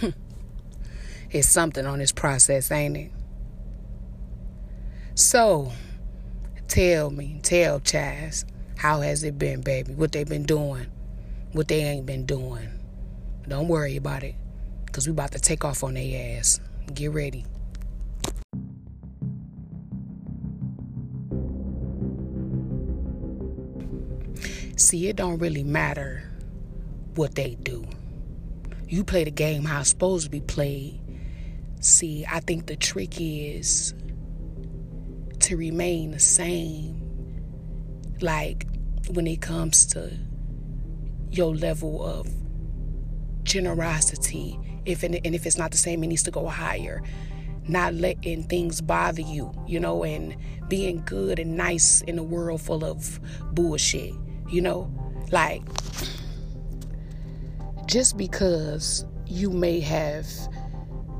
it's something on this process, ain't it? So, tell me, tell Chazz, how has it been, baby? What they been doing? What they ain't been doing? Don't worry about it, because we about to take off on their ass. Get ready. See, it don't really matter what they do. You play the game how it's supposed to be played. See, I think the trick is to remain the same. Like when it comes to your level of generosity, if and if it's not the same, it needs to go higher. Not letting things bother you, you know, and being good and nice in a world full of bullshit, you know, like just because you may have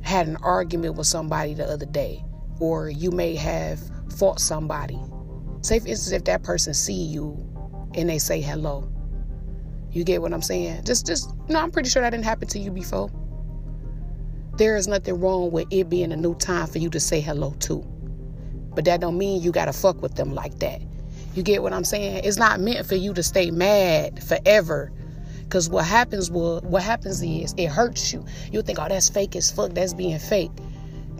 had an argument with somebody the other day, or you may have fought somebody. Say, for instance, if that person see you and they say hello, you get what I'm saying? Just, just, no, I'm pretty sure that didn't happen to you before. There is nothing wrong with it being a new time for you to say hello to. But that don't mean you gotta fuck with them like that. You get what I'm saying? It's not meant for you to stay mad forever. Cause what happens will what happens is it hurts you. You think, oh, that's fake as fuck, that's being fake.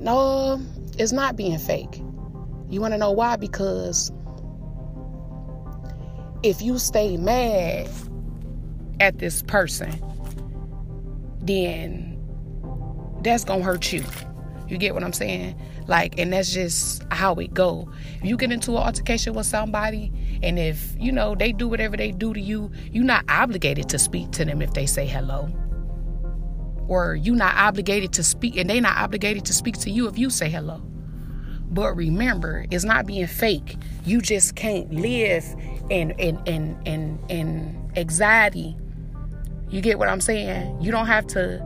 No, it's not being fake. You wanna know why? Because if you stay mad at this person, then that's gonna hurt you. You get what I'm saying? Like, and that's just how it go. If you get into an altercation with somebody, and if you know they do whatever they do to you, you're not obligated to speak to them if they say hello. Or you're not obligated to speak, and they're not obligated to speak to you if you say hello. But remember, it's not being fake. You just can't live in in in in, in anxiety. You get what I'm saying? You don't have to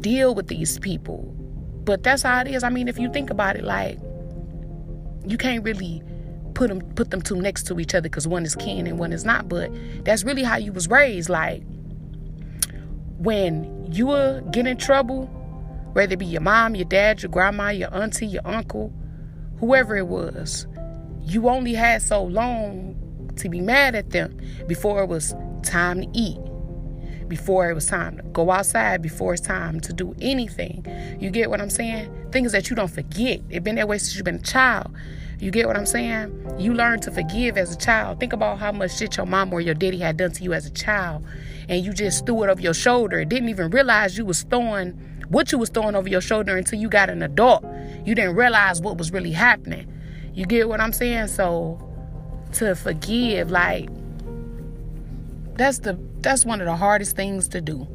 deal with these people. But that's how it is. I mean, if you think about it, like you can't really put them put them two next to each other because one is kin and one is not. But that's really how you was raised. Like when you were get in trouble, whether it be your mom, your dad, your grandma, your auntie, your uncle, whoever it was, you only had so long to be mad at them before it was time to eat before it was time to go outside, before it's time to do anything. You get what I'm saying? Things that you don't forget. It's been that way since you've been a child. You get what I'm saying? You learn to forgive as a child. Think about how much shit your mom or your daddy had done to you as a child, and you just threw it over your shoulder. Didn't even realize you was throwing what you was throwing over your shoulder until you got an adult. You didn't realize what was really happening. You get what I'm saying? So to forgive, like that's the that's one of the hardest things to do.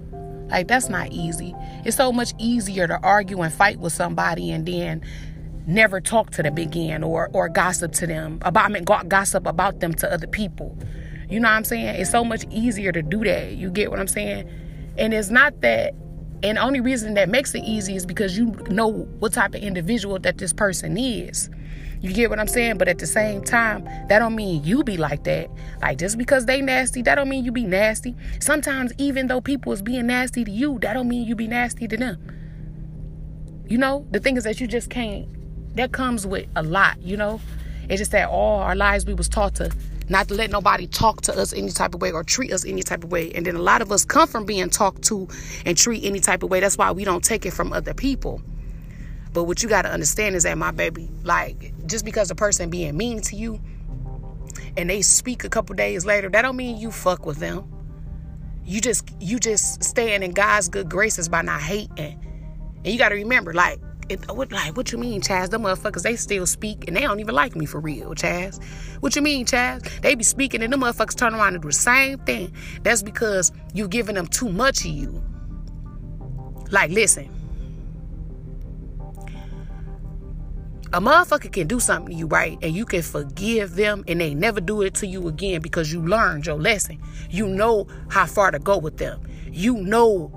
Like that's not easy. It's so much easier to argue and fight with somebody and then never talk to them again or or gossip to them about I mean gossip about them to other people. You know what I'm saying? It's so much easier to do that. You get what I'm saying? And it's not that and the only reason that makes it easy is because you know what type of individual that this person is. You get what I'm saying? But at the same time, that don't mean you be like that. Like just because they nasty, that don't mean you be nasty. Sometimes even though people is being nasty to you, that don't mean you be nasty to them. You know, the thing is that you just can't. That comes with a lot. You know, it's just that all our lives we was taught to not to let nobody talk to us any type of way or treat us any type of way. And then a lot of us come from being talked to and treat any type of way. That's why we don't take it from other people. But what you got to understand is that my baby, like just because a person being mean to you and they speak a couple days later, that don't mean you fuck with them. You just you just staying in God's good graces by not hating. And you got to remember, like, it, what like what you mean, Chazz? Them motherfuckers they still speak and they don't even like me for real, Chazz. What you mean, Chazz? They be speaking and them motherfuckers turn around and do the same thing. That's because you giving them too much of you. Like, listen, a motherfucker can do something to you, right? And you can forgive them and they never do it to you again because you learned your lesson. You know how far to go with them. You know,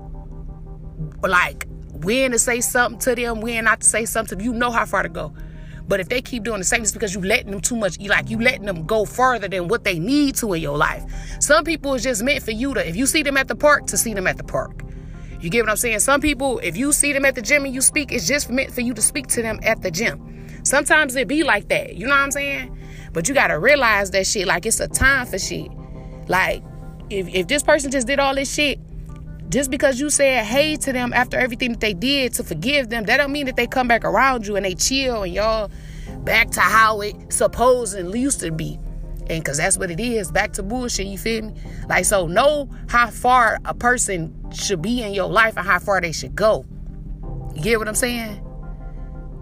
like, when to say something to them, when not to say something. You know how far to go. But if they keep doing the same, it's because you letting them too much. Like you letting them go further than what they need to in your life. Some people is just meant for you to, if you see them at the park, to see them at the park. You get what I'm saying? Some people, if you see them at the gym and you speak, it's just meant for you to speak to them at the gym. Sometimes it be like that. You know what I'm saying? But you gotta realize that shit, like it's a time for shit. Like, if, if this person just did all this shit, just because you said hey to them after everything that they did to forgive them, that don't mean that they come back around you and they chill and y'all back to how it supposedly used to be. And cause that's what it is, back to bullshit, you feel me? Like so know how far a person should be in your life and how far they should go. You get what I'm saying?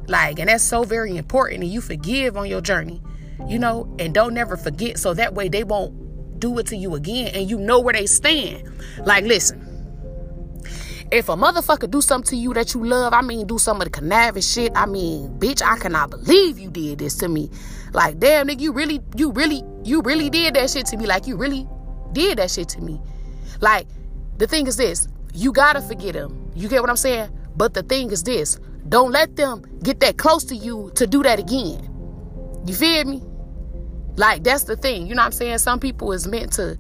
Like, and that's so very important. And you forgive on your journey, you know, and don't never forget so that way they won't do it to you again and you know where they stand. Like, listen, if a motherfucker do something to you that you love, I mean, do some of the conniving shit, I mean, bitch, I cannot believe you did this to me. Like, damn, nigga, you really, you really, you really did that shit to me. Like, you really did that shit to me. Like, the thing is this, you gotta forget them. You get what I'm saying? But the thing is this, don't let them get that close to you to do that again. You feel me? Like that's the thing. You know what I'm saying? Some people is meant to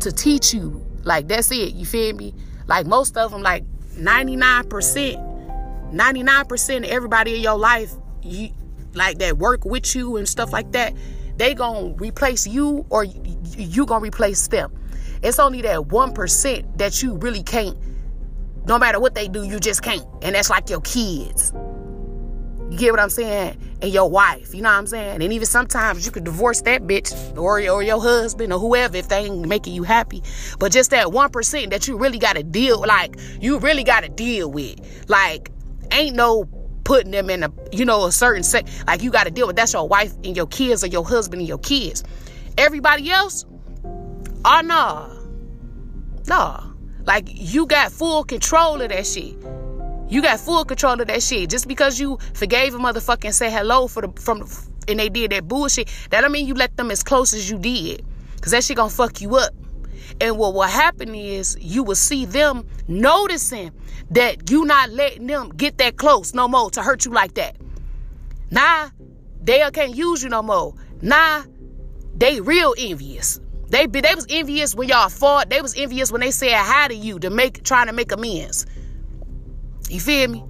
to teach you. Like that's it. You feel me? Like most of them, like 99%, 99% of everybody in your life, you like that work with you and stuff like that, they gonna replace you or you gonna replace them. It's only that 1% that you really can't, no matter what they do, you just can't. And that's like your kids. You get what I'm saying? And your wife, you know what I'm saying? And even sometimes you could divorce that bitch or, or your husband or whoever if they ain't making you happy. But just that 1% that you really got to deal, like, you really got to deal with. Like, ain't no putting them in a, you know, a certain set. Like, you got to deal with that's your wife and your kids or your husband and your kids. Everybody else, oh, no. No. Like, you got full control of that shit. You got full control of that shit. Just because you forgave a motherfucker and say hello for the from and they did that bullshit, that don't mean you let them as close as you did. Cause that shit gonna fuck you up. And what will happen is you will see them noticing that you not letting them get that close no more to hurt you like that. Nah, they can't use you no more. Nah, they real envious. They be they was envious when y'all fought. They was envious when they said hi to you to make trying to make amends. You feel me?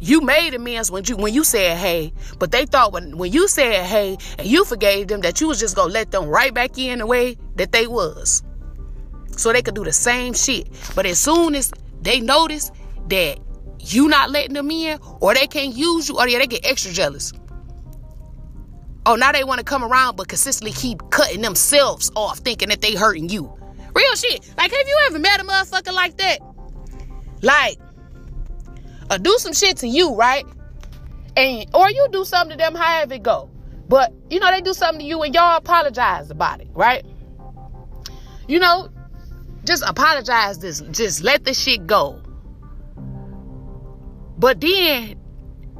You made amends when you when you said hey, but they thought when when you said hey and you forgave them that you was just gonna let them right back in the way that they was, so they could do the same shit. But as soon as they notice that you not letting them in, or they can't use you, or yeah, they get extra jealous. Oh, now they want to come around, but consistently keep cutting themselves off, thinking that they hurting you. Real shit. Like, have you ever met a motherfucker like that? Like, or do some shit to you, right? And or you do something to them, however it go. But you know, they do something to you and y'all apologize about it, right? You know, just apologize this, just let the shit go. But then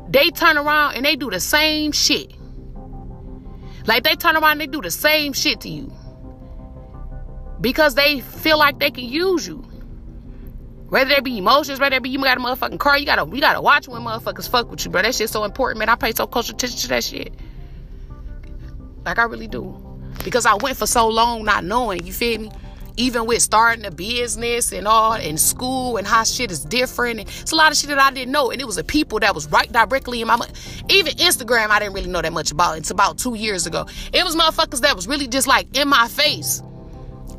they turn around and they do the same shit. Like they turn around and they do the same shit to you. Because they feel like they can use you. Whether it be emotions, whether it be you got a motherfucking car, you gotta you gotta watch when motherfuckers fuck with you, bro. That shit's so important, man. I pay so close attention to that shit. Like I really do. Because I went for so long not knowing, you feel me? Even with starting a business and all and school and how shit is different. And it's a lot of shit that I didn't know. And it was the people that was right directly in my. Even Instagram, I didn't really know that much about. It's about two years ago. It was motherfuckers that was really just like in my face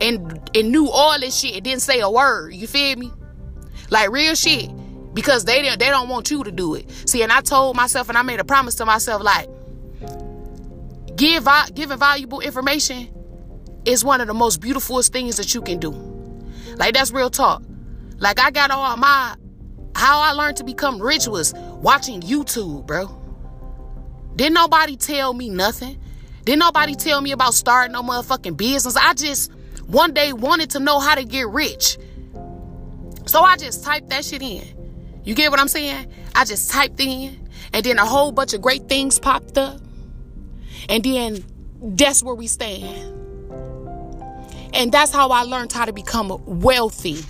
and and knew all this shit. It didn't say a word. You feel me? Like real shit. Because they didn't they don't want you to do it. See, and I told myself and I made a promise to myself like give giving valuable information is one of the most beautifulest things that you can do. Like that's real talk. Like I got all my how I learned to become rich was watching YouTube, bro. Didn't nobody tell me nothing. Didn't nobody tell me about starting no motherfucking business. I just one day wanted to know how to get rich. So I just typed that shit in. You get what I'm saying? I just typed in, and then a whole bunch of great things popped up. And then that's where we stand. And that's how I learned how to become wealthy.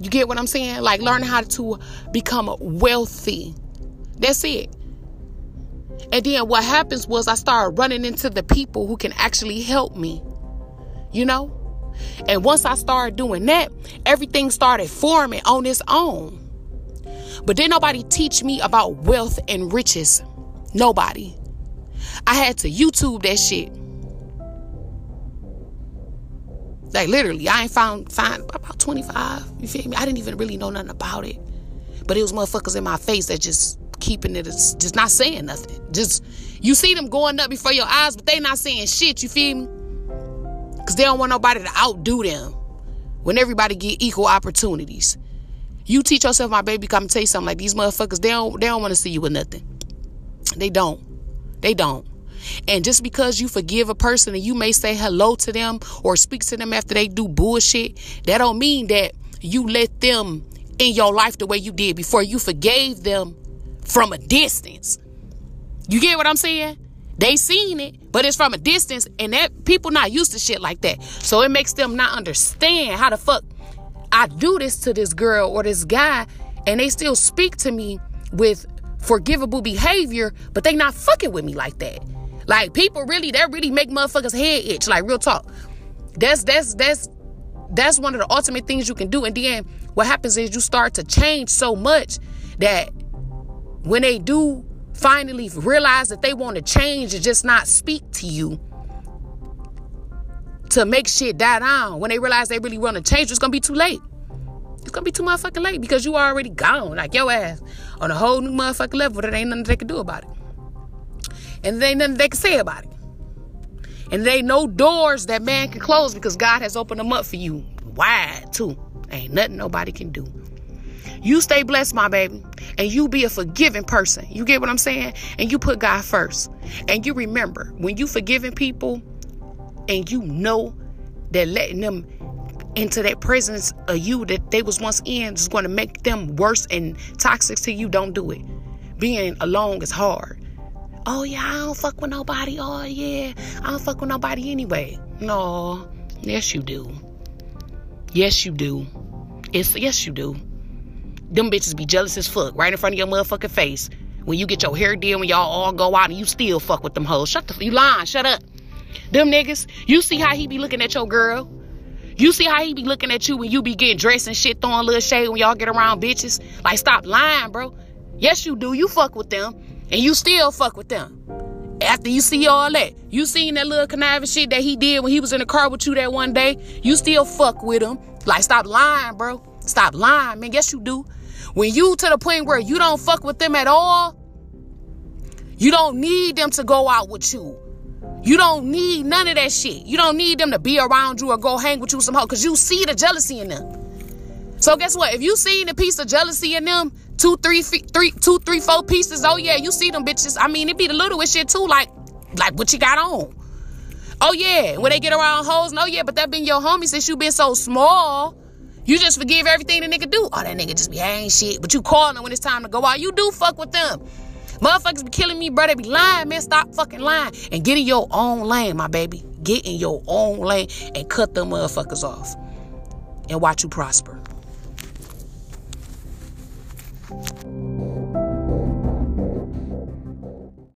You get what I'm saying? Like learning how to become wealthy. That's it. And then what happens was I started running into the people who can actually help me. You know? And once I started doing that, everything started forming on its own. But didn't nobody teach me about wealth and riches. Nobody. I had to YouTube that shit. Like literally, I ain't found find about 25. You feel me? I didn't even really know nothing about it. But it was motherfuckers in my face that just keeping it just not saying nothing. Just you see them going up before your eyes, but they not saying shit, you feel me? Cause they don't want nobody to outdo them when everybody get equal opportunities. You teach yourself, my baby, come tell you something like these motherfuckers, they don't they don't want to see you with nothing. They don't. They don't. And just because you forgive a person and you may say hello to them or speak to them after they do bullshit, that don't mean that you let them in your life the way you did before you forgave them from a distance. You get what I'm saying? They seen it, but it's from a distance, and that people not used to shit like that. So it makes them not understand how the fuck I do this to this girl or this guy, and they still speak to me with forgivable behavior, but they not fucking with me like that. Like people really, that really make motherfuckers head itch. Like real talk. That's that's that's that's one of the ultimate things you can do. And then what happens is you start to change so much that when they do finally realize that they want to change and just not speak to you to make shit die down, when they realize they really want to change, it's gonna be too late. It's gonna be too motherfucking late because you already gone, like your ass, on a whole new motherfucking level that ain't nothing they can do about it. And there ain't nothing they can say about it. And there ain't no doors that man can close because God has opened them up for you wide too. Ain't nothing nobody can do. You stay blessed, my baby, and you be a forgiving person. You get what I'm saying? And you put God first. And you remember when you forgiving people and you know that letting them into that presence of you that they was once in is going to make them worse and toxic to you, don't do it. Being alone is hard. Oh yeah, I don't fuck with nobody. Oh yeah, I don't fuck with nobody anyway. No, yes you do. Yes you do. It's yes you do. Them bitches be jealous as fuck right in front of your motherfucking face. When you get your hair done, when y'all all go out and you still fuck with them hoes. Shut the you lying. Shut up. Them niggas. You see how he be looking at your girl. You see how he be looking at you when you be getting dressed and shit, throwing a little shade when y'all get around bitches. Like stop lying, bro. Yes you do. You fuck with them. And you still fuck with them. After you see all that, you seen that little conniving shit that he did when he was in the car with you that one day, you still fuck with him. Like, stop lying, bro. Stop lying, man. Yes, you do. When you to the point where you don't fuck with them at all, you don't need them to go out with you. You don't need none of that shit. You don't need them to be around you or go hang with you somehow because you see the jealousy in them. So guess what? If you seen a piece of jealousy in them, two, three, three, two, three, four pieces. Oh yeah, you see them bitches. I mean, it be the littlest shit too, like like what you got on. Oh yeah, when they get around hoes, no yeah, but that been your homie since you been so small. You just forgive everything the nigga do. Oh, that nigga just be hanging shit. But you calling them when it's time to go out. You do fuck with them. Motherfuckers be killing me, brother. Be lying, man. Stop fucking lying. And get in your own lane, my baby. Get in your own lane and cut them motherfuckers off. And watch you prosper.